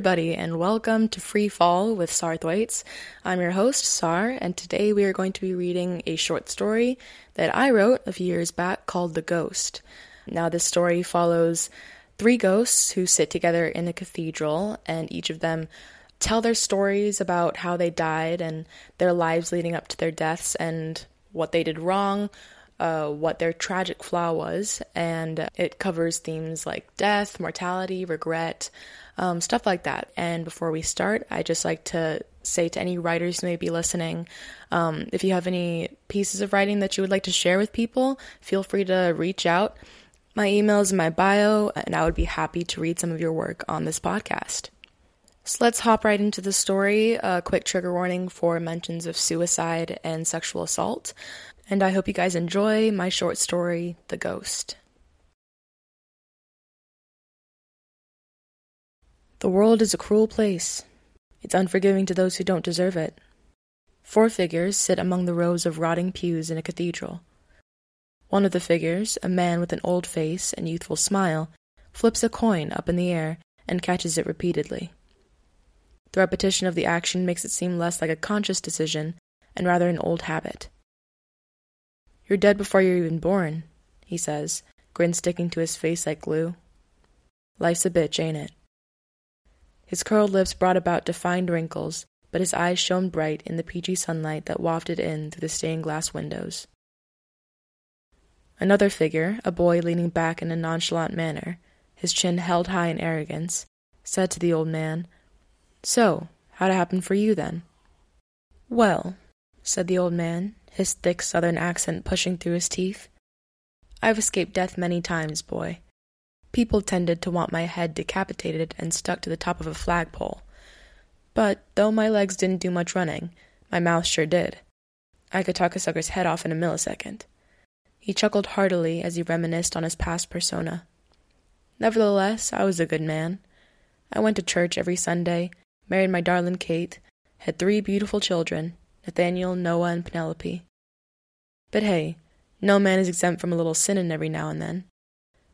Everybody, and welcome to Free Fall with Sar Thwaites. I'm your host, Sar, and today we are going to be reading a short story that I wrote a few years back called The Ghost. Now, this story follows three ghosts who sit together in a cathedral, and each of them tell their stories about how they died and their lives leading up to their deaths and what they did wrong, uh, what their tragic flaw was, and it covers themes like death, mortality, regret, um, stuff like that. And before we start, I just like to say to any writers who may be listening, um, if you have any pieces of writing that you would like to share with people, feel free to reach out. My email is in my bio, and I would be happy to read some of your work on this podcast. So let's hop right into the story. A quick trigger warning for mentions of suicide and sexual assault and I hope you guys enjoy my short story, The Ghost. The world is a cruel place. It's unforgiving to those who don't deserve it. Four figures sit among the rows of rotting pews in a cathedral. One of the figures, a man with an old face and youthful smile, flips a coin up in the air and catches it repeatedly. The repetition of the action makes it seem less like a conscious decision and rather an old habit. You're dead before you're even born, he says, grin sticking to his face like glue. Life's a bitch, ain't it? His curled lips brought about defined wrinkles, but his eyes shone bright in the peachy sunlight that wafted in through the stained glass windows. Another figure, a boy leaning back in a nonchalant manner, his chin held high in arrogance, said to the old man, So, how'd it happen for you then? Well, said the old man, his thick southern accent pushing through his teeth. I've escaped death many times, boy. People tended to want my head decapitated and stuck to the top of a flagpole. But though my legs didn't do much running, my mouth sure did. I could talk a sucker's head off in a millisecond. He chuckled heartily as he reminisced on his past persona. Nevertheless, I was a good man. I went to church every Sunday, married my darling Kate, had three beautiful children, Nathaniel, Noah, and Penelope. But hey, no man is exempt from a little sinning every now and then.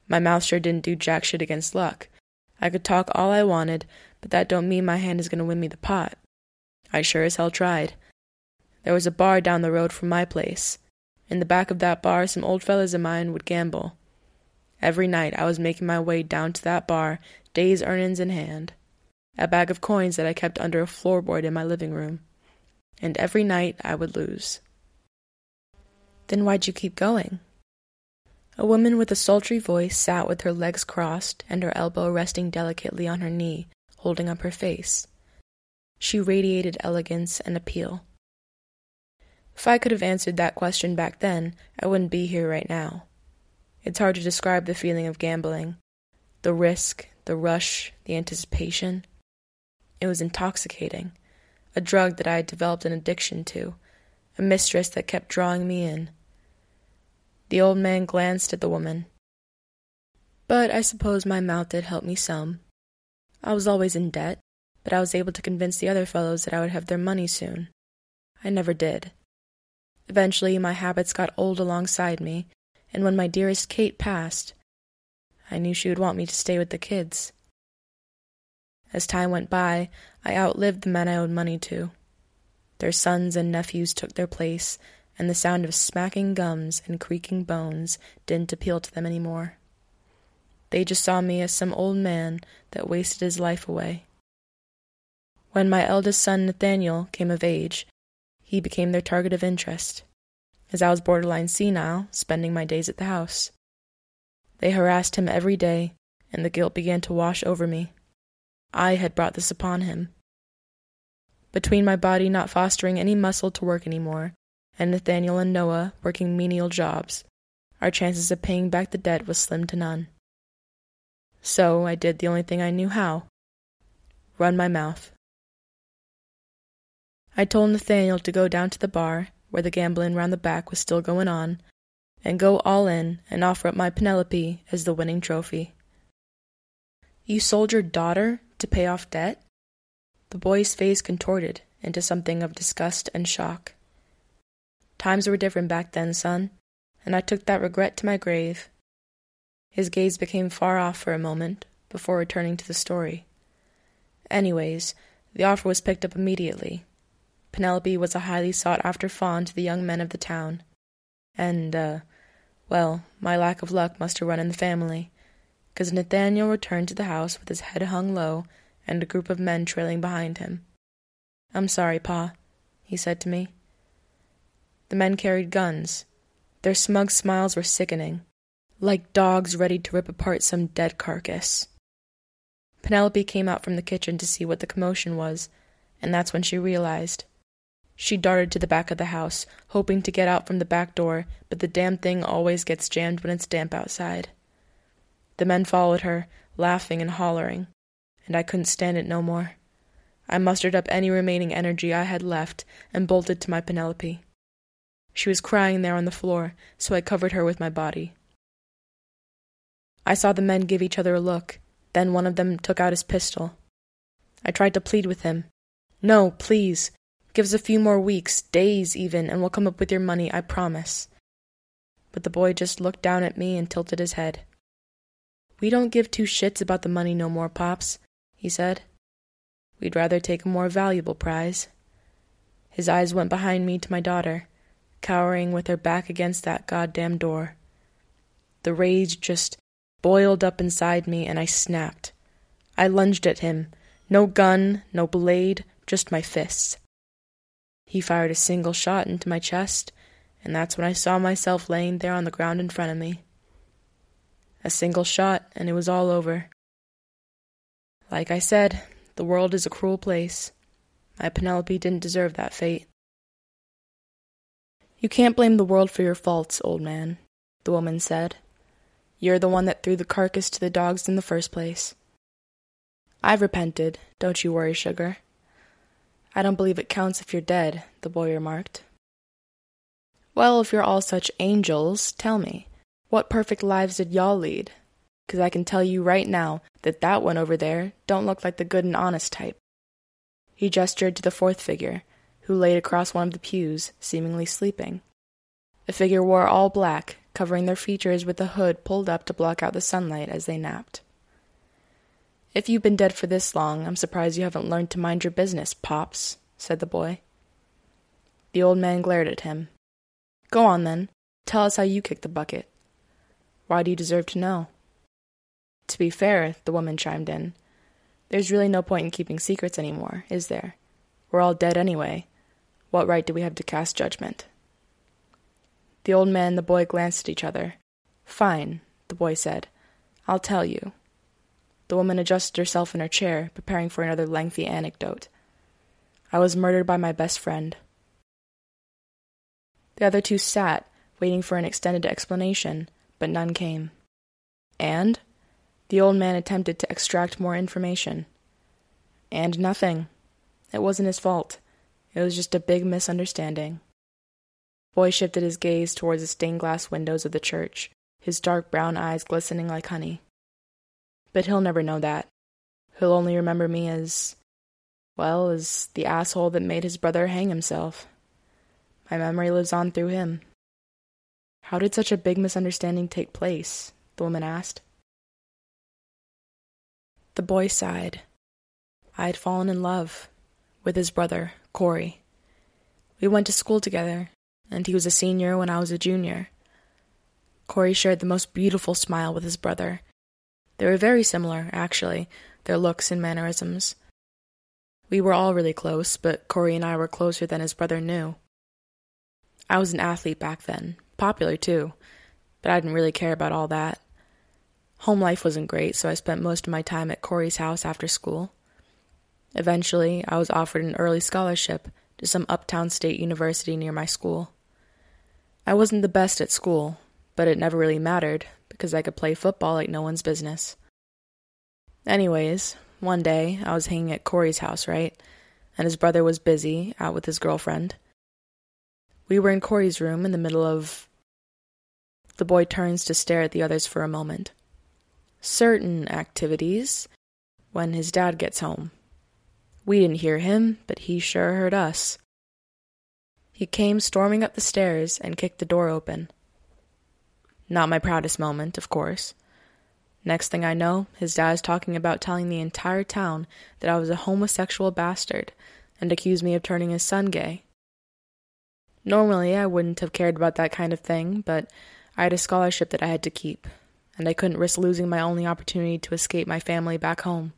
My mouth sure didn't do jack shit against luck. I could talk all I wanted, but that don't mean my hand is going to win me the pot. I sure as hell tried. There was a bar down the road from my place. In the back of that bar, some old fellows of mine would gamble. Every night I was making my way down to that bar, day's earnings in hand. A bag of coins that I kept under a floorboard in my living room and every night I would lose. Then why'd you keep going? A woman with a sultry voice sat with her legs crossed and her elbow resting delicately on her knee, holding up her face. She radiated elegance and appeal. If I could have answered that question back then, I wouldn't be here right now. It's hard to describe the feeling of gambling the risk, the rush, the anticipation. It was intoxicating a drug that I had developed an addiction to, a mistress that kept drawing me in. The old man glanced at the woman. But I suppose my mouth did help me some. I was always in debt, but I was able to convince the other fellows that I would have their money soon. I never did. Eventually, my habits got old alongside me, and when my dearest Kate passed, I knew she would want me to stay with the kids. As time went by, I outlived the men I owed money to. Their sons and nephews took their place, and the sound of smacking gums and creaking bones didn't appeal to them any more. They just saw me as some old man that wasted his life away. When my eldest son Nathaniel came of age, he became their target of interest, as I was borderline senile, spending my days at the house. They harassed him every day, and the guilt began to wash over me. I had brought this upon him. Between my body not fostering any muscle to work any more, and Nathaniel and Noah working menial jobs, our chances of paying back the debt was slim to none. So I did the only thing I knew how run my mouth. I told Nathaniel to go down to the bar, where the gambling round the back was still going on, and go all in and offer up my Penelope as the winning trophy. You sold your daughter? To pay off debt? The boy's face contorted into something of disgust and shock. Times were different back then, son, and I took that regret to my grave. His gaze became far off for a moment before returning to the story. Anyways, the offer was picked up immediately. Penelope was a highly sought after fawn to the young men of the town. And, uh, well, my lack of luck must have run in the family, 'cause Nathaniel returned to the house with his head hung low and a group of men trailing behind him. I'm sorry, Pa, he said to me. The men carried guns. Their smug smiles were sickening, like dogs ready to rip apart some dead carcass. Penelope came out from the kitchen to see what the commotion was, and that's when she realized. She darted to the back of the house, hoping to get out from the back door, but the damn thing always gets jammed when it's damp outside. The men followed her, laughing and hollering, and I couldn't stand it no more. I mustered up any remaining energy I had left and bolted to my Penelope. She was crying there on the floor, so I covered her with my body. I saw the men give each other a look, then one of them took out his pistol. I tried to plead with him. No, please. Give us a few more weeks, days even, and we'll come up with your money, I promise. But the boy just looked down at me and tilted his head. We don't give two shits about the money no more, Pops, he said. We'd rather take a more valuable prize. His eyes went behind me to my daughter, cowering with her back against that goddamn door. The rage just boiled up inside me, and I snapped. I lunged at him. No gun, no blade, just my fists. He fired a single shot into my chest, and that's when I saw myself laying there on the ground in front of me. A single shot, and it was all over. Like I said, the world is a cruel place. My Penelope didn't deserve that fate. You can't blame the world for your faults, old man, the woman said. You're the one that threw the carcass to the dogs in the first place. I've repented, don't you worry, sugar. I don't believe it counts if you're dead, the boy remarked. Well, if you're all such angels, tell me, what perfect lives did y'all lead? 'Cause I can tell you right now that that one over there don't look like the good and honest type. He gestured to the fourth figure, who lay across one of the pews, seemingly sleeping. The figure wore all black, covering their features with the hood pulled up to block out the sunlight as they napped. If you've been dead for this long, I'm surprised you haven't learned to mind your business, Pops, said the boy. The old man glared at him. Go on, then. Tell us how you kicked the bucket. Why do you deserve to know? To be fair, the woman chimed in, there's really no point in keeping secrets anymore, is there? We're all dead anyway. What right do we have to cast judgment? The old man and the boy glanced at each other. Fine, the boy said. I'll tell you. The woman adjusted herself in her chair, preparing for another lengthy anecdote. I was murdered by my best friend. The other two sat, waiting for an extended explanation, but none came. And? The old man attempted to extract more information. And nothing. It wasn't his fault. It was just a big misunderstanding. Boy shifted his gaze towards the stained glass windows of the church, his dark brown eyes glistening like honey. But he'll never know that. He'll only remember me as, well, as the asshole that made his brother hang himself. My memory lives on through him. How did such a big misunderstanding take place? the woman asked. The boy sighed. I had fallen in love with his brother, Corey. We went to school together, and he was a senior when I was a junior. Corey shared the most beautiful smile with his brother. They were very similar, actually, their looks and mannerisms. We were all really close, but Corey and I were closer than his brother knew. I was an athlete back then, popular too, but I didn't really care about all that. Home life wasn't great, so I spent most of my time at Corey's house after school. Eventually, I was offered an early scholarship to some uptown state university near my school. I wasn't the best at school, but it never really mattered because I could play football like no one's business. Anyways, one day I was hanging at Corey's house, right? And his brother was busy out with his girlfriend. We were in Corey's room in the middle of. The boy turns to stare at the others for a moment. Certain activities when his dad gets home. We didn't hear him, but he sure heard us. He came storming up the stairs and kicked the door open. Not my proudest moment, of course. Next thing I know, his dad is talking about telling the entire town that I was a homosexual bastard and accused me of turning his son gay. Normally, I wouldn't have cared about that kind of thing, but I had a scholarship that I had to keep, and I couldn't risk losing my only opportunity to escape my family back home.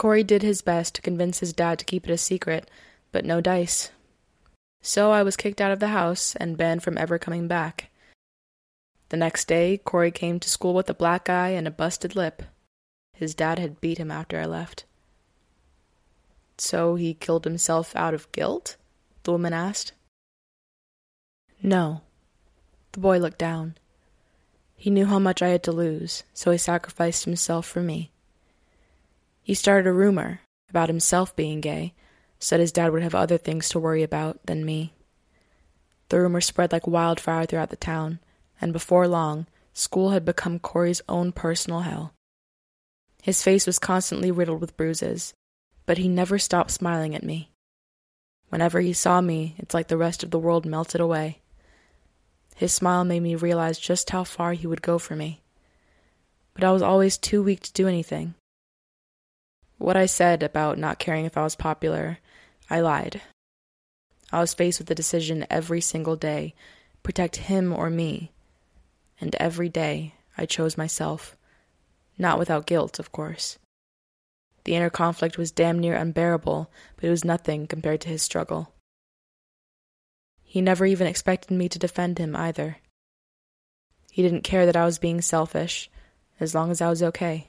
Corey did his best to convince his dad to keep it a secret, but no dice. So I was kicked out of the house and banned from ever coming back. The next day, Corey came to school with a black eye and a busted lip. His dad had beat him after I left. So he killed himself out of guilt? The woman asked. No. The boy looked down. He knew how much I had to lose, so he sacrificed himself for me. He started a rumor about himself being gay, said his dad would have other things to worry about than me. The rumor spread like wildfire throughout the town and before long, school had become Corey's own personal hell. His face was constantly riddled with bruises, but he never stopped smiling at me. Whenever he saw me, it's like the rest of the world melted away. His smile made me realize just how far he would go for me. But I was always too weak to do anything. What I said about not caring if I was popular, I lied. I was faced with the decision every single day protect him or me and every day I chose myself. Not without guilt, of course. The inner conflict was damn near unbearable, but it was nothing compared to his struggle. He never even expected me to defend him either. He didn't care that I was being selfish, as long as I was okay.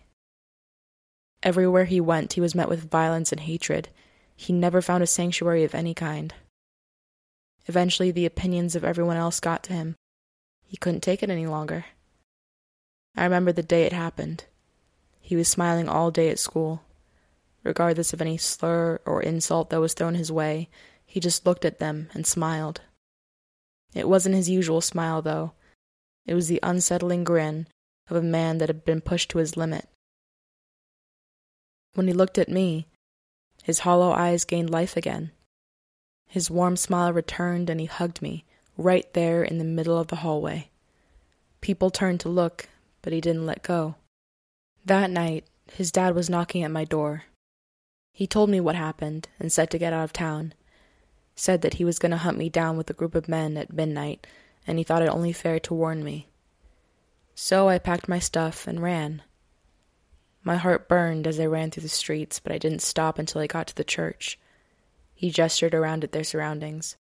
Everywhere he went, he was met with violence and hatred. He never found a sanctuary of any kind. Eventually, the opinions of everyone else got to him, he couldn't take it any longer. I remember the day it happened. He was smiling all day at school. Regardless of any slur or insult that was thrown his way, he just looked at them and smiled. It wasn't his usual smile, though. It was the unsettling grin of a man that had been pushed to his limit. When he looked at me, his hollow eyes gained life again. His warm smile returned and he hugged me, right there in the middle of the hallway. People turned to look, but he didn't let go. That night, his dad was knocking at my door. He told me what happened and said to get out of town. Said that he was going to hunt me down with a group of men at midnight, and he thought it only fair to warn me. So I packed my stuff and ran. My heart burned as I ran through the streets, but I didn't stop until I got to the church. He gestured around at their surroundings.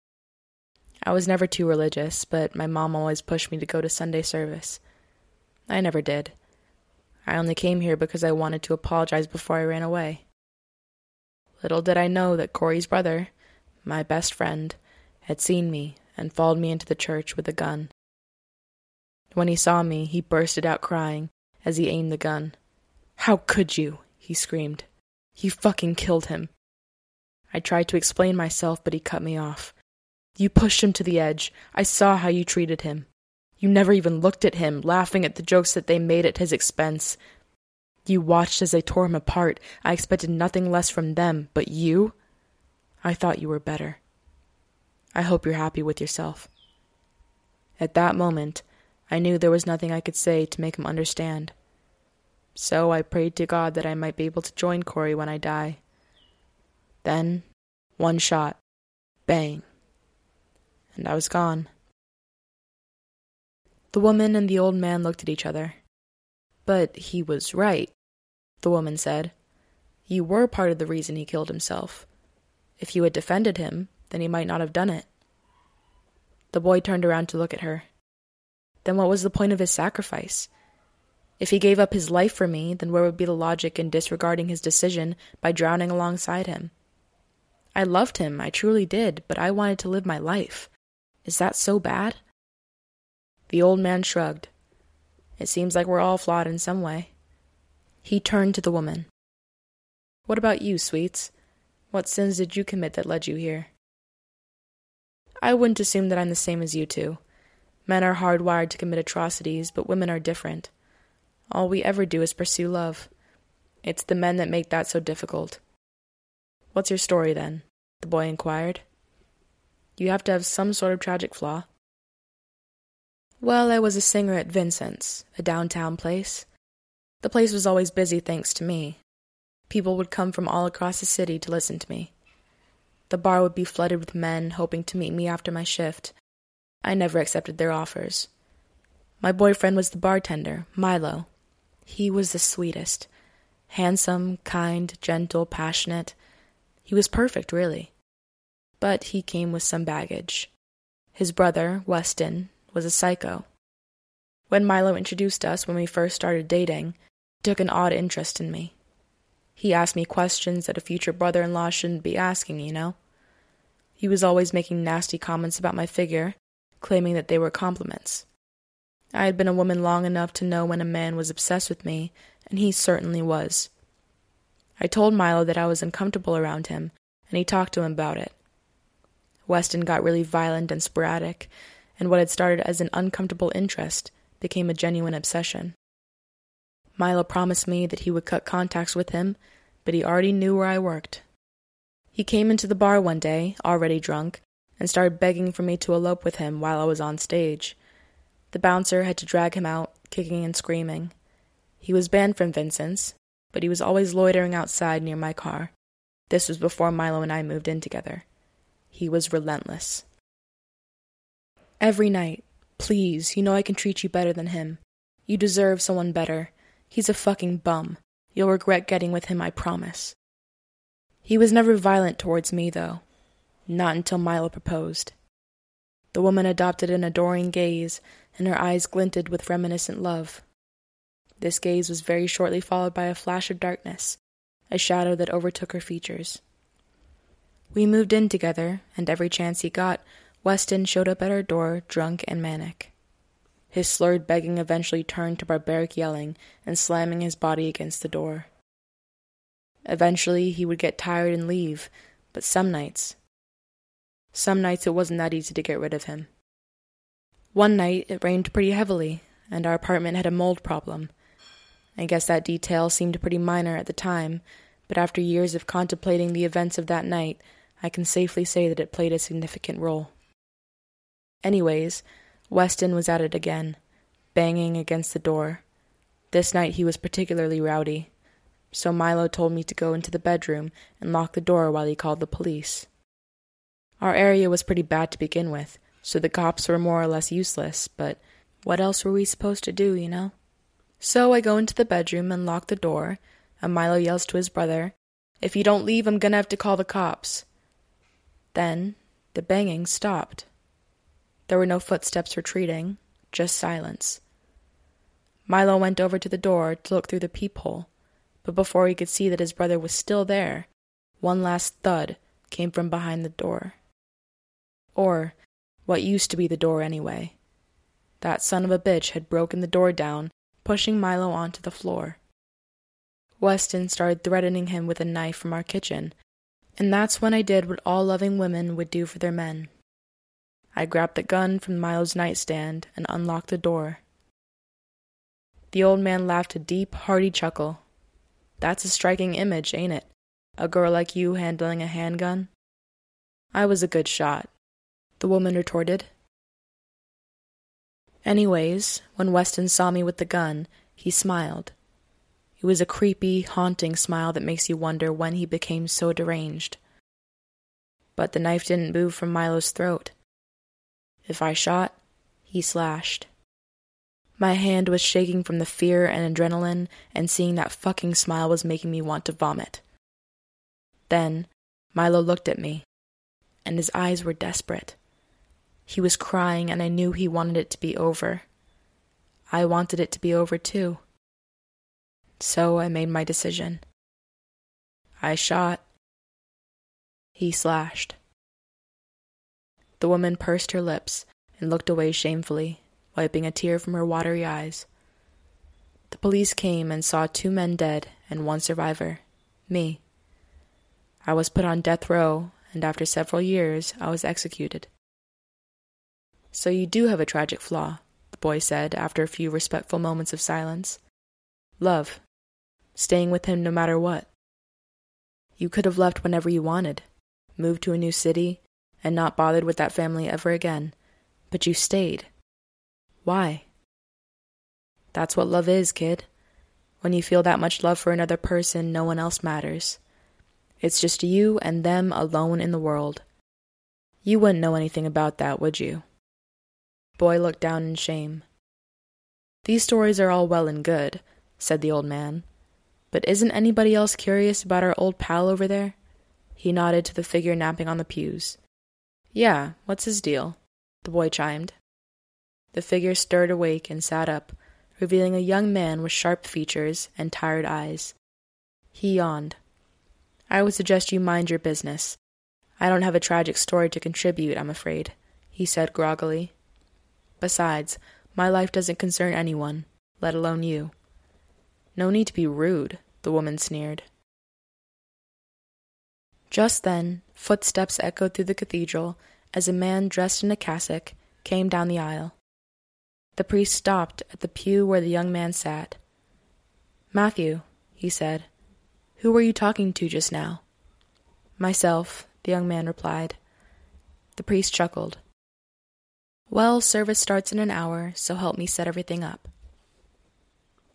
I was never too religious, but my mom always pushed me to go to Sunday service. I never did. I only came here because I wanted to apologize before I ran away. Little did I know that Corey's brother, my best friend, had seen me and followed me into the church with a gun. When he saw me, he bursted out crying as he aimed the gun. How could you? he screamed. You fucking killed him. I tried to explain myself, but he cut me off. You pushed him to the edge. I saw how you treated him. You never even looked at him, laughing at the jokes that they made at his expense. You watched as they tore him apart. I expected nothing less from them, but you? I thought you were better. I hope you're happy with yourself. At that moment, I knew there was nothing I could say to make him understand. So I prayed to God that I might be able to join Corey when I die. Then, one shot. Bang and I was gone. The woman and the old man looked at each other. But he was right, the woman said. You were part of the reason he killed himself. If you had defended him, then he might not have done it. The boy turned around to look at her. Then what was the point of his sacrifice? If he gave up his life for me, then where would be the logic in disregarding his decision by drowning alongside him? I loved him, I truly did, but I wanted to live my life. Is that so bad? The old man shrugged. It seems like we're all flawed in some way. He turned to the woman. What about you, sweets? What sins did you commit that led you here? I wouldn't assume that I'm the same as you two. Men are hardwired to commit atrocities, but women are different. All we ever do is pursue love. It's the men that make that so difficult. What's your story, then? the boy inquired. You have to have some sort of tragic flaw. Well, I was a singer at Vincent's, a downtown place. The place was always busy thanks to me. People would come from all across the city to listen to me. The bar would be flooded with men hoping to meet me after my shift. I never accepted their offers. My boyfriend was the bartender, Milo. He was the sweetest. Handsome, kind, gentle, passionate. He was perfect, really. But he came with some baggage. His brother, Weston, was a psycho. When Milo introduced us when we first started dating, he took an odd interest in me. He asked me questions that a future brother in law shouldn't be asking, you know? He was always making nasty comments about my figure, claiming that they were compliments. I had been a woman long enough to know when a man was obsessed with me, and he certainly was. I told Milo that I was uncomfortable around him, and he talked to him about it. Weston got really violent and sporadic, and what had started as an uncomfortable interest became a genuine obsession. Milo promised me that he would cut contacts with him, but he already knew where I worked. He came into the bar one day, already drunk, and started begging for me to elope with him while I was on stage. The bouncer had to drag him out, kicking and screaming. He was banned from Vincent's, but he was always loitering outside near my car. This was before Milo and I moved in together. He was relentless. Every night, please, you know I can treat you better than him. You deserve someone better. He's a fucking bum. You'll regret getting with him, I promise. He was never violent towards me, though. Not until Milo proposed. The woman adopted an adoring gaze, and her eyes glinted with reminiscent love. This gaze was very shortly followed by a flash of darkness, a shadow that overtook her features. We moved in together, and every chance he got, Weston showed up at our door, drunk and manic. His slurred begging eventually turned to barbaric yelling and slamming his body against the door. Eventually, he would get tired and leave, but some nights, some nights it wasn't that easy to get rid of him. One night it rained pretty heavily, and our apartment had a mold problem. I guess that detail seemed pretty minor at the time, but after years of contemplating the events of that night, I can safely say that it played a significant role. Anyways, Weston was at it again, banging against the door. This night he was particularly rowdy, so Milo told me to go into the bedroom and lock the door while he called the police. Our area was pretty bad to begin with, so the cops were more or less useless, but what else were we supposed to do, you know? So I go into the bedroom and lock the door, and Milo yells to his brother, If you don't leave, I'm gonna have to call the cops. Then the banging stopped. There were no footsteps retreating, just silence. Milo went over to the door to look through the peephole, but before he could see that his brother was still there, one last thud came from behind the door. Or what used to be the door anyway. That son of a bitch had broken the door down, pushing Milo onto the floor. Weston started threatening him with a knife from our kitchen, and that's when I did what all loving women would do for their men. I grabbed the gun from Milo's nightstand and unlocked the door. The old man laughed a deep, hearty chuckle. That's a striking image, ain't it? A girl like you handling a handgun? I was a good shot, the woman retorted. Anyways, when Weston saw me with the gun, he smiled. It was a creepy, haunting smile that makes you wonder when he became so deranged. But the knife didn't move from Milo's throat. If I shot, he slashed. My hand was shaking from the fear and adrenaline, and seeing that fucking smile was making me want to vomit. Then, Milo looked at me, and his eyes were desperate. He was crying, and I knew he wanted it to be over. I wanted it to be over too. So I made my decision. I shot. He slashed. The woman pursed her lips and looked away shamefully, wiping a tear from her watery eyes. The police came and saw two men dead and one survivor me. I was put on death row, and after several years, I was executed. So you do have a tragic flaw, the boy said after a few respectful moments of silence. Love. Staying with him no matter what. You could have left whenever you wanted, moved to a new city, and not bothered with that family ever again, but you stayed. Why? That's what love is, kid. When you feel that much love for another person, no one else matters. It's just you and them alone in the world. You wouldn't know anything about that, would you? Boy looked down in shame. These stories are all well and good, said the old man. But isn't anybody else curious about our old pal over there? He nodded to the figure napping on the pews. Yeah, what's his deal? The boy chimed. The figure stirred awake and sat up, revealing a young man with sharp features and tired eyes. He yawned. I would suggest you mind your business. I don't have a tragic story to contribute, I'm afraid, he said groggily. Besides, my life doesn't concern anyone, let alone you. No need to be rude, the woman sneered. Just then, footsteps echoed through the cathedral as a man dressed in a cassock came down the aisle. The priest stopped at the pew where the young man sat. Matthew, he said, who were you talking to just now? Myself, the young man replied. The priest chuckled. Well, service starts in an hour, so help me set everything up.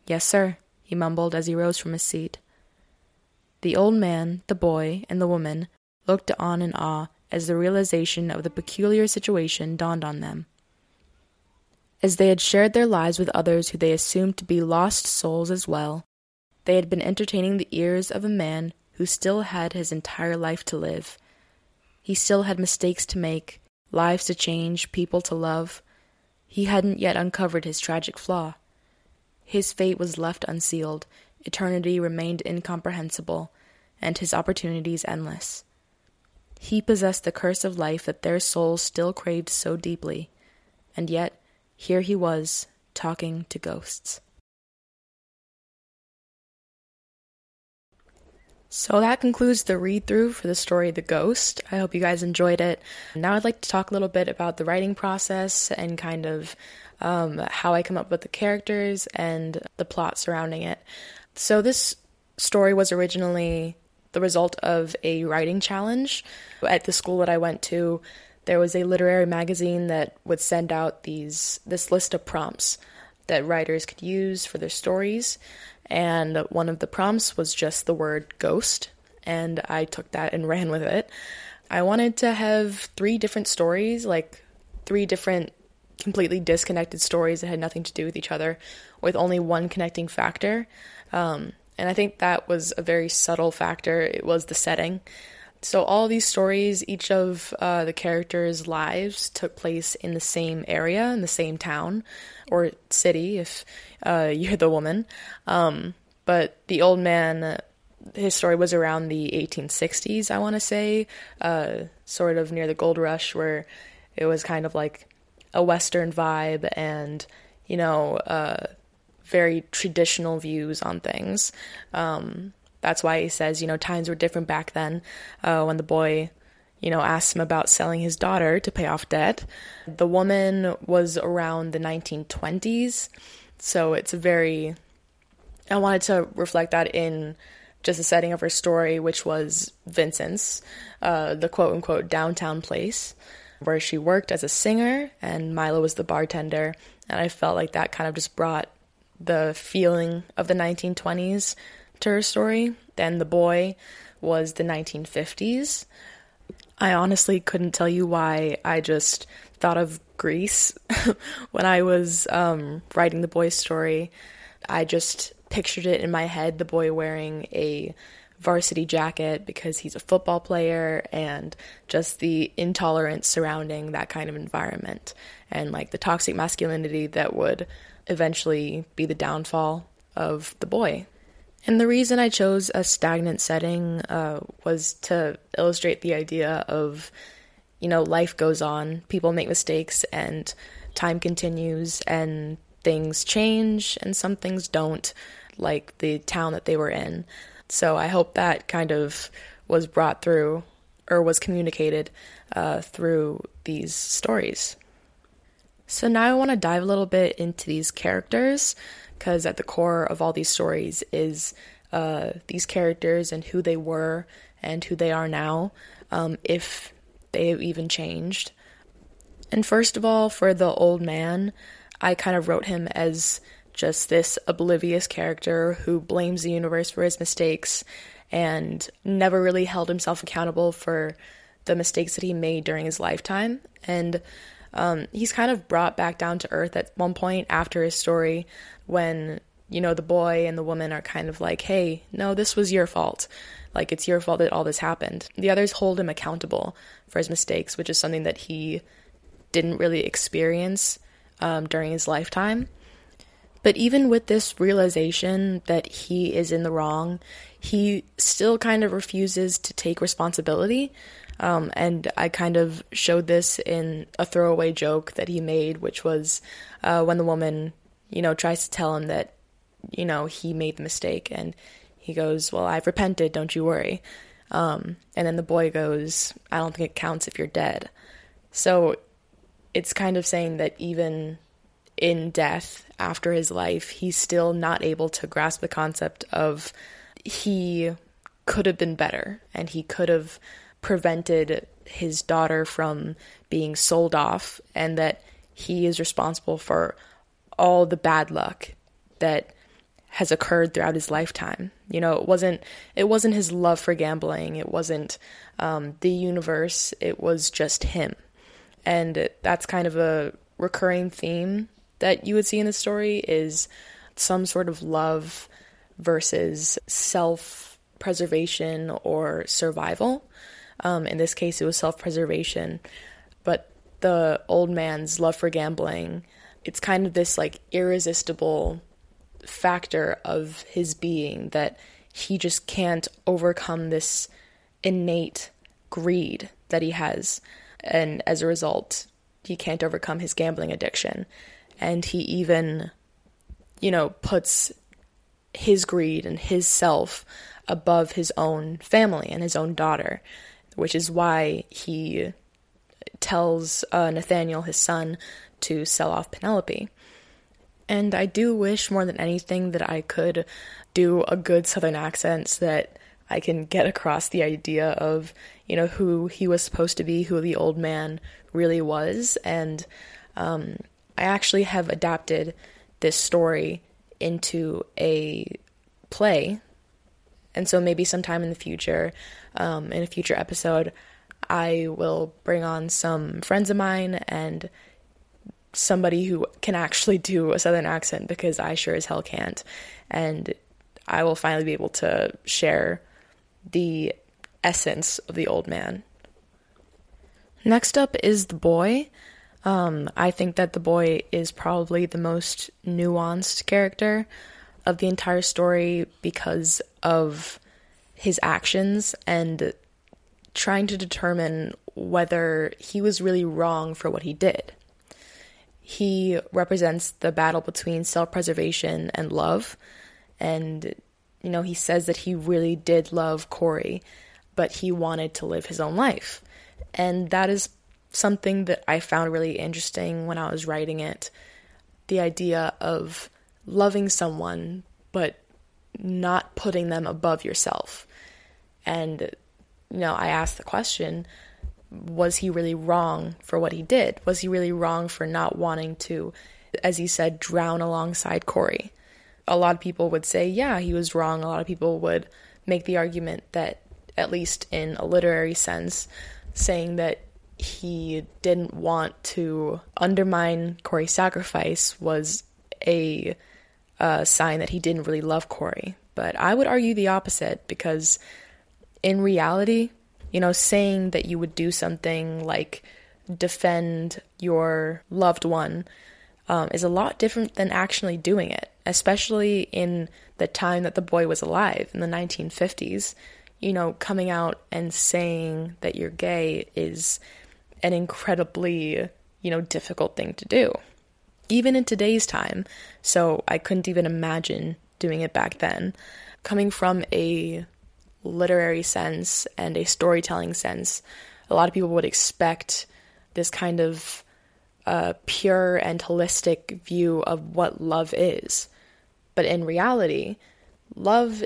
Yes, sir, he mumbled as he rose from his seat. The old man, the boy, and the woman looked on in awe as the realization of the peculiar situation dawned on them. As they had shared their lives with others who they assumed to be lost souls as well, they had been entertaining the ears of a man who still had his entire life to live. He still had mistakes to make, lives to change, people to love. He hadn't yet uncovered his tragic flaw. His fate was left unsealed, eternity remained incomprehensible, and his opportunities endless. He possessed the curse of life that their souls still craved so deeply, and yet here he was, talking to ghosts. So that concludes the read through for the story The Ghost. I hope you guys enjoyed it. Now I'd like to talk a little bit about the writing process and kind of um, how I come up with the characters and the plot surrounding it. So this story was originally the result of a writing challenge at the school that I went to there was a literary magazine that would send out these this list of prompts that writers could use for their stories and one of the prompts was just the word ghost and I took that and ran with it. I wanted to have three different stories, like three different completely disconnected stories that had nothing to do with each other, with only one connecting factor. Um, and I think that was a very subtle factor. It was the setting. So, all these stories, each of uh, the characters' lives took place in the same area, in the same town or city, if uh, you're the woman. Um, but the old man, his story was around the 1860s, I want to say, uh, sort of near the gold rush, where it was kind of like a Western vibe and, you know, uh, very traditional views on things. Um, that's why he says, you know, times were different back then uh, when the boy, you know, asked him about selling his daughter to pay off debt. The woman was around the 1920s, so it's very. I wanted to reflect that in just the setting of her story, which was Vincent's, uh, the quote unquote downtown place where she worked as a singer and Milo was the bartender. And I felt like that kind of just brought the feeling of the 1920s to her story. Then the boy was the 1950s. I honestly couldn't tell you why I just thought of Grease when I was um, writing the boy's story. I just pictured it in my head the boy wearing a varsity jacket because he's a football player and just the intolerance surrounding that kind of environment and like the toxic masculinity that would eventually be the downfall of the boy. And the reason I chose a stagnant setting uh, was to illustrate the idea of, you know, life goes on, people make mistakes, and time continues, and things change, and some things don't, like the town that they were in. So I hope that kind of was brought through or was communicated uh, through these stories. So now I want to dive a little bit into these characters because at the core of all these stories is uh, these characters and who they were and who they are now, um, if they have even changed. And first of all, for the old man, I kind of wrote him as just this oblivious character who blames the universe for his mistakes and never really held himself accountable for the mistakes that he made during his lifetime. And um, he's kind of brought back down to earth at one point after his story when, you know, the boy and the woman are kind of like, hey, no, this was your fault. Like, it's your fault that all this happened. The others hold him accountable for his mistakes, which is something that he didn't really experience um, during his lifetime. But even with this realization that he is in the wrong, he still kind of refuses to take responsibility. Um, and I kind of showed this in a throwaway joke that he made, which was uh, when the woman, you know, tries to tell him that, you know, he made the mistake. And he goes, Well, I've repented, don't you worry. Um, and then the boy goes, I don't think it counts if you're dead. So it's kind of saying that even in death after his life, he's still not able to grasp the concept of he could have been better and he could have prevented his daughter from being sold off and that he is responsible for all the bad luck that has occurred throughout his lifetime. You know, it wasn't it wasn't his love for gambling. It wasn't um, the universe. It was just him, and that's kind of a recurring theme that you would see in the story is some sort of love versus self preservation or survival. Um, in this case, it was self preservation, but the old man's love for gambling, it's kind of this like irresistible factor of his being that he just can't overcome this innate greed that he has. And as a result, he can't overcome his gambling addiction. And he even, you know, puts his greed and his self above his own family and his own daughter, which is why he tells uh, Nathaniel, his son, to sell off Penelope. And I do wish more than anything that I could do a good southern accent so that I can get across the idea of, you know, who he was supposed to be, who the old man really was. And um, I actually have adapted this story into a play. And so maybe sometime in the future, um, in a future episode, I will bring on some friends of mine and somebody who can actually do a southern accent because I sure as hell can't. And I will finally be able to share the essence of the old man. Next up is the boy. Um, I think that the boy is probably the most nuanced character of the entire story because of his actions and trying to determine whether he was really wrong for what he did. He represents the battle between self preservation and love. And, you know, he says that he really did love Corey, but he wanted to live his own life. And that is something that I found really interesting when I was writing it. The idea of loving someone, but not putting them above yourself. And, you know, I asked the question was he really wrong for what he did? Was he really wrong for not wanting to, as he said, drown alongside Corey? A lot of people would say, yeah, he was wrong. A lot of people would make the argument that, at least in a literary sense, saying that he didn't want to undermine Corey's sacrifice was a, a sign that he didn't really love Corey. But I would argue the opposite because in reality, you know, saying that you would do something like defend your loved one um, is a lot different than actually doing it, especially in the time that the boy was alive in the 1950s. You know, coming out and saying that you're gay is an incredibly, you know, difficult thing to do. Even in today's time. So I couldn't even imagine doing it back then. Coming from a literary sense and a storytelling sense, a lot of people would expect this kind of uh, pure and holistic view of what love is. But in reality, love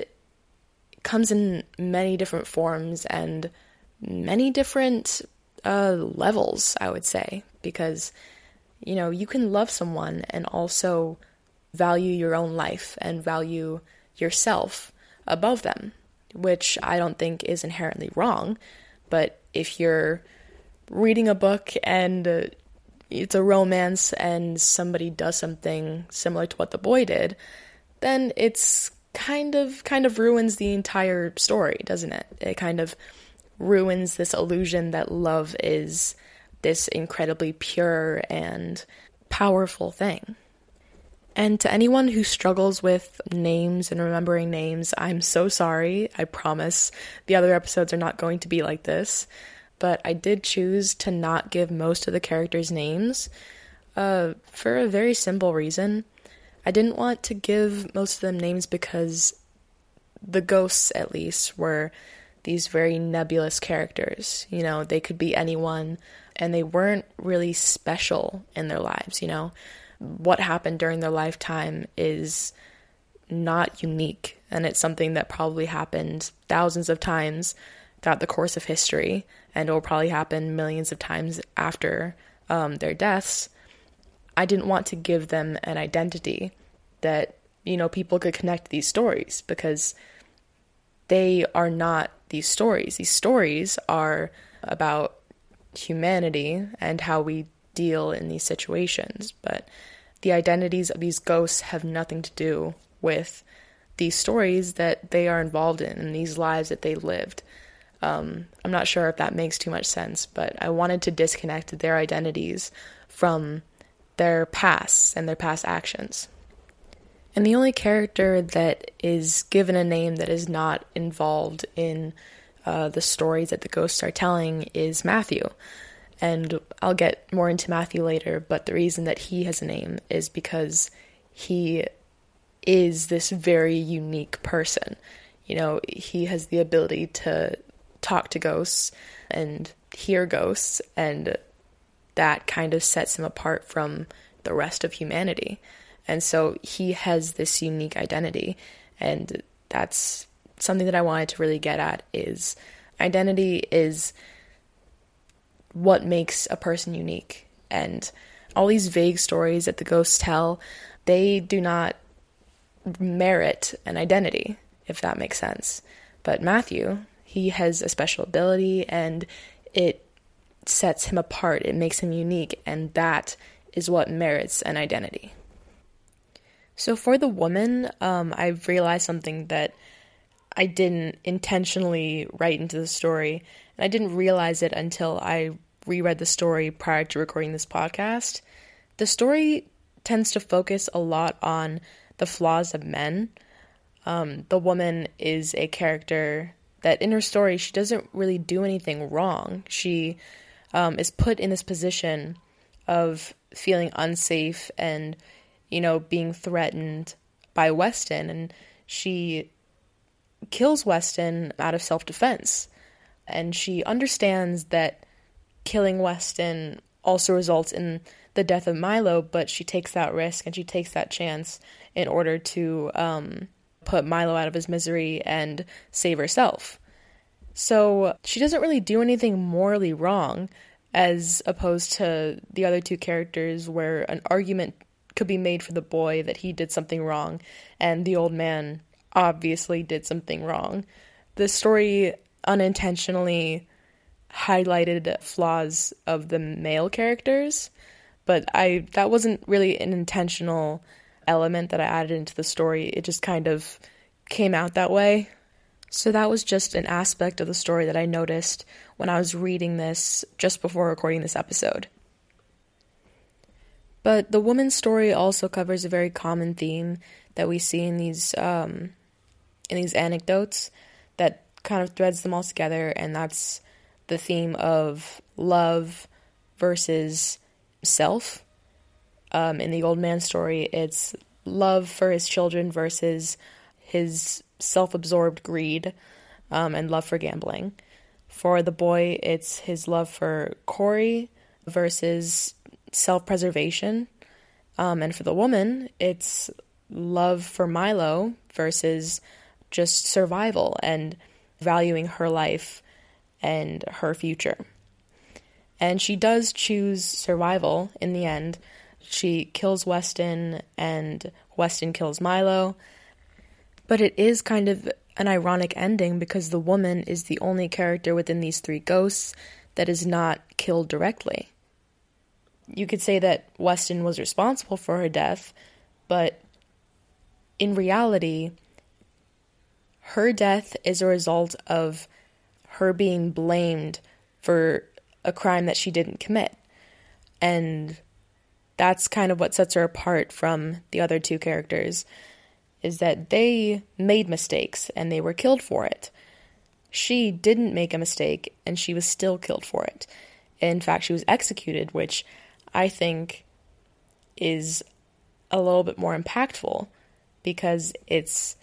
comes in many different forms and many different uh, levels, I would say, because you know you can love someone and also value your own life and value yourself above them, which I don't think is inherently wrong. But if you're reading a book and uh, it's a romance and somebody does something similar to what the boy did, then it's kind of kind of ruins the entire story, doesn't it? It kind of ruins this illusion that love is this incredibly pure and powerful thing. And to anyone who struggles with names and remembering names, I'm so sorry. I promise the other episodes are not going to be like this. But I did choose to not give most of the characters names uh, for a very simple reason. I didn't want to give most of them names because the ghosts, at least, were these very nebulous characters. You know, they could be anyone, and they weren't really special in their lives, you know. What happened during their lifetime is not unique, and it's something that probably happened thousands of times throughout the course of history, and will probably happen millions of times after um, their deaths. I didn't want to give them an identity that, you know, people could connect these stories because they are not these stories. These stories are about humanity and how we deal in these situations, but the identities of these ghosts have nothing to do with these stories that they are involved in and these lives that they lived. Um, I'm not sure if that makes too much sense, but I wanted to disconnect their identities from their pasts and their past actions. And the only character that is given a name that is not involved in uh, the stories that the ghosts are telling is Matthew. And I'll get more into Matthew later, but the reason that he has a name is because he is this very unique person. You know, he has the ability to talk to ghosts and hear ghosts, and that kind of sets him apart from the rest of humanity. And so he has this unique identity. And that's something that I wanted to really get at is identity is what makes a person unique. And all these vague stories that the ghosts tell, they do not merit an identity, if that makes sense. But Matthew, he has a special ability and it sets him apart, it makes him unique, and that is what merits an identity. So for the woman, um, I've realized something that I didn't intentionally write into the story, and I didn't realize it until I reread the story prior to recording this podcast. The story tends to focus a lot on the flaws of men. Um, the woman is a character that in her story she doesn't really do anything wrong. She um, is put in this position of feeling unsafe and, you know, being threatened by Weston. And she kills Weston out of self defense. And she understands that killing Weston also results in the death of Milo, but she takes that risk and she takes that chance in order to um, put Milo out of his misery and save herself. So she doesn't really do anything morally wrong, as opposed to the other two characters where an argument could be made for the boy that he did something wrong and the old man obviously did something wrong. The story unintentionally highlighted flaws of the male characters, but I that wasn't really an intentional element that I added into the story. It just kind of came out that way. So that was just an aspect of the story that I noticed when I was reading this just before recording this episode. But the woman's story also covers a very common theme that we see in these um, in these anecdotes that kind of threads them all together, and that's the theme of love versus self. Um, in the old man's story, it's love for his children versus his self absorbed greed um, and love for gambling. For the boy, it's his love for Corey versus self preservation. Um, and for the woman, it's love for Milo versus just survival and valuing her life and her future. And she does choose survival in the end. She kills Weston and Weston kills Milo. But it is kind of an ironic ending because the woman is the only character within these three ghosts that is not killed directly. You could say that Weston was responsible for her death, but in reality, her death is a result of her being blamed for a crime that she didn't commit. And that's kind of what sets her apart from the other two characters is that they made mistakes and they were killed for it. She didn't make a mistake and she was still killed for it. In fact, she was executed, which I think is a little bit more impactful because it's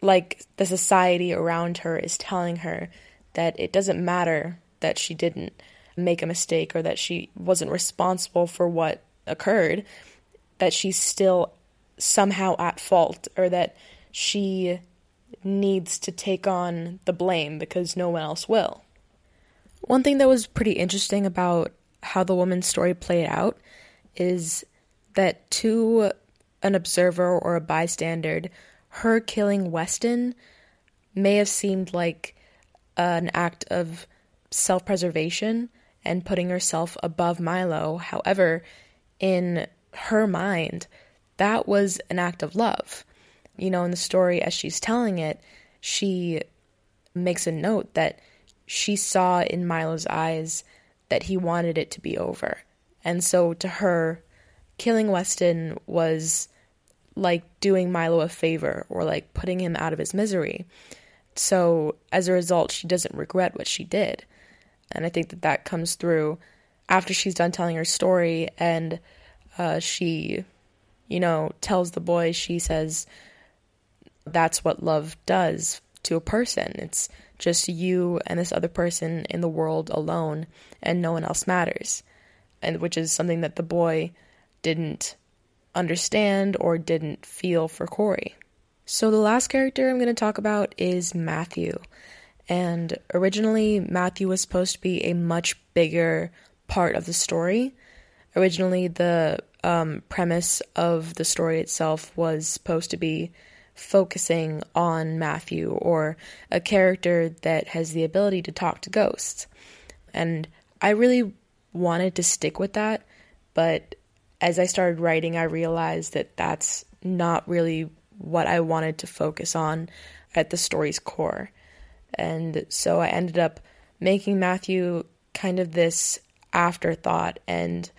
like the society around her is telling her that it doesn't matter that she didn't make a mistake or that she wasn't responsible for what occurred, that she's still somehow at fault or that she needs to take on the blame because no one else will. One thing that was pretty interesting about how the woman's story played out is that to an observer or a bystander, her killing Weston may have seemed like uh, an act of self preservation and putting herself above Milo. However, in her mind, that was an act of love. You know, in the story, as she's telling it, she makes a note that she saw in Milo's eyes that he wanted it to be over. And so to her, killing Weston was like doing Milo a favor or like putting him out of his misery. So as a result, she doesn't regret what she did. And I think that that comes through after she's done telling her story and uh, she you know, tells the boy, she says, that's what love does to a person. It's just you and this other person in the world alone, and no one else matters. And which is something that the boy didn't understand or didn't feel for Corey. So, the last character I'm going to talk about is Matthew. And originally, Matthew was supposed to be a much bigger part of the story. Originally, the um, premise of the story itself was supposed to be focusing on Matthew or a character that has the ability to talk to ghosts. And I really wanted to stick with that, but as I started writing, I realized that that's not really what I wanted to focus on at the story's core. And so I ended up making Matthew kind of this afterthought and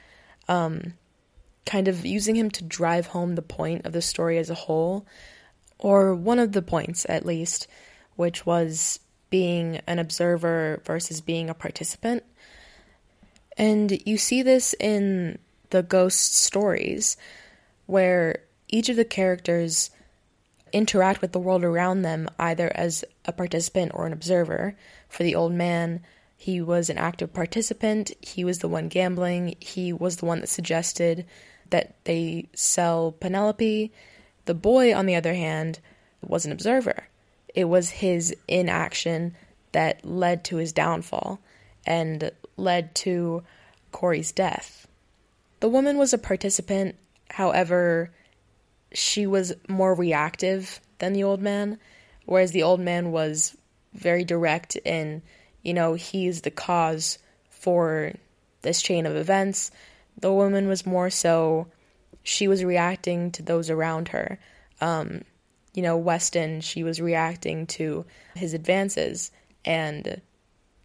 um, kind of using him to drive home the point of the story as a whole, or one of the points at least, which was being an observer versus being a participant. And you see this in the ghost stories, where each of the characters interact with the world around them either as a participant or an observer. For the old man, he was an active participant, he was the one gambling, he was the one that suggested that they sell Penelope. The boy, on the other hand, was an observer. It was his inaction that led to his downfall and led to Corey's death. The woman was a participant, however, she was more reactive than the old man, whereas the old man was very direct in, you know, he's the cause for this chain of events. The woman was more so, she was reacting to those around her. Um, you know, Weston, she was reacting to his advances, and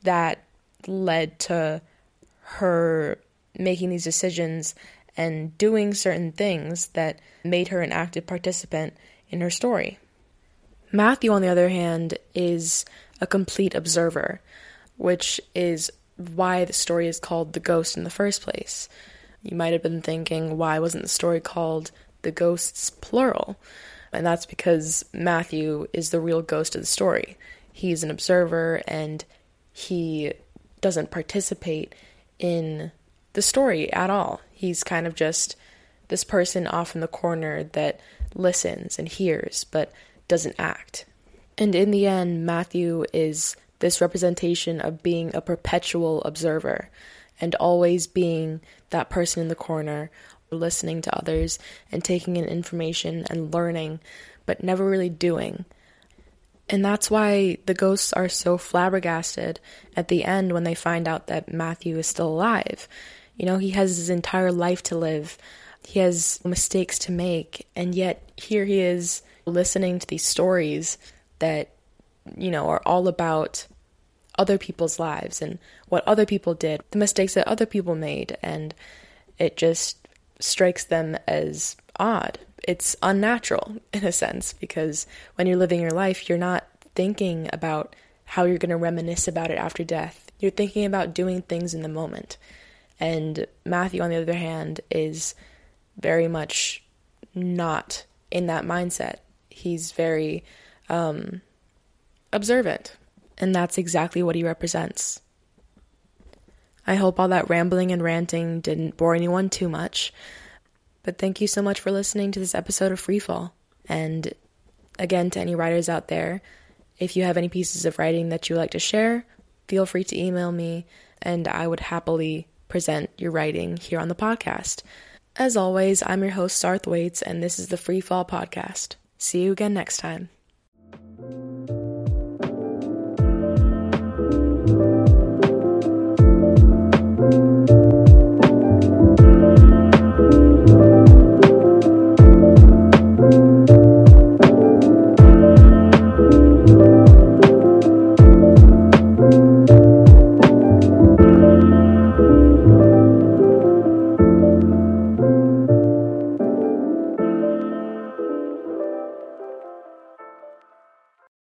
that led to her making these decisions and doing certain things that made her an active participant in her story. Matthew, on the other hand, is a complete observer, which is why the story is called The Ghost in the first place. You might have been thinking, why wasn't the story called The Ghosts Plural? And that's because Matthew is the real ghost of the story. He's an observer and he doesn't participate in the story at all. He's kind of just this person off in the corner that listens and hears but doesn't act. And in the end, Matthew is this representation of being a perpetual observer and always being that person in the corner listening to others and taking in information and learning, but never really doing. And that's why the ghosts are so flabbergasted at the end when they find out that Matthew is still alive. You know, he has his entire life to live, he has mistakes to make, and yet here he is listening to these stories that, you know, are all about other people's lives and what other people did, the mistakes that other people made, and it just strikes them as odd. It's unnatural in a sense because when you're living your life, you're not thinking about how you're going to reminisce about it after death. You're thinking about doing things in the moment. And Matthew, on the other hand, is very much not in that mindset. He's very um, observant, and that's exactly what he represents. I hope all that rambling and ranting didn't bore anyone too much. But thank you so much for listening to this episode of Freefall. And again, to any writers out there, if you have any pieces of writing that you would like to share, feel free to email me, and I would happily present your writing here on the podcast. As always, I'm your host, Sarth Waits, and this is the Free Fall Podcast. See you again next time.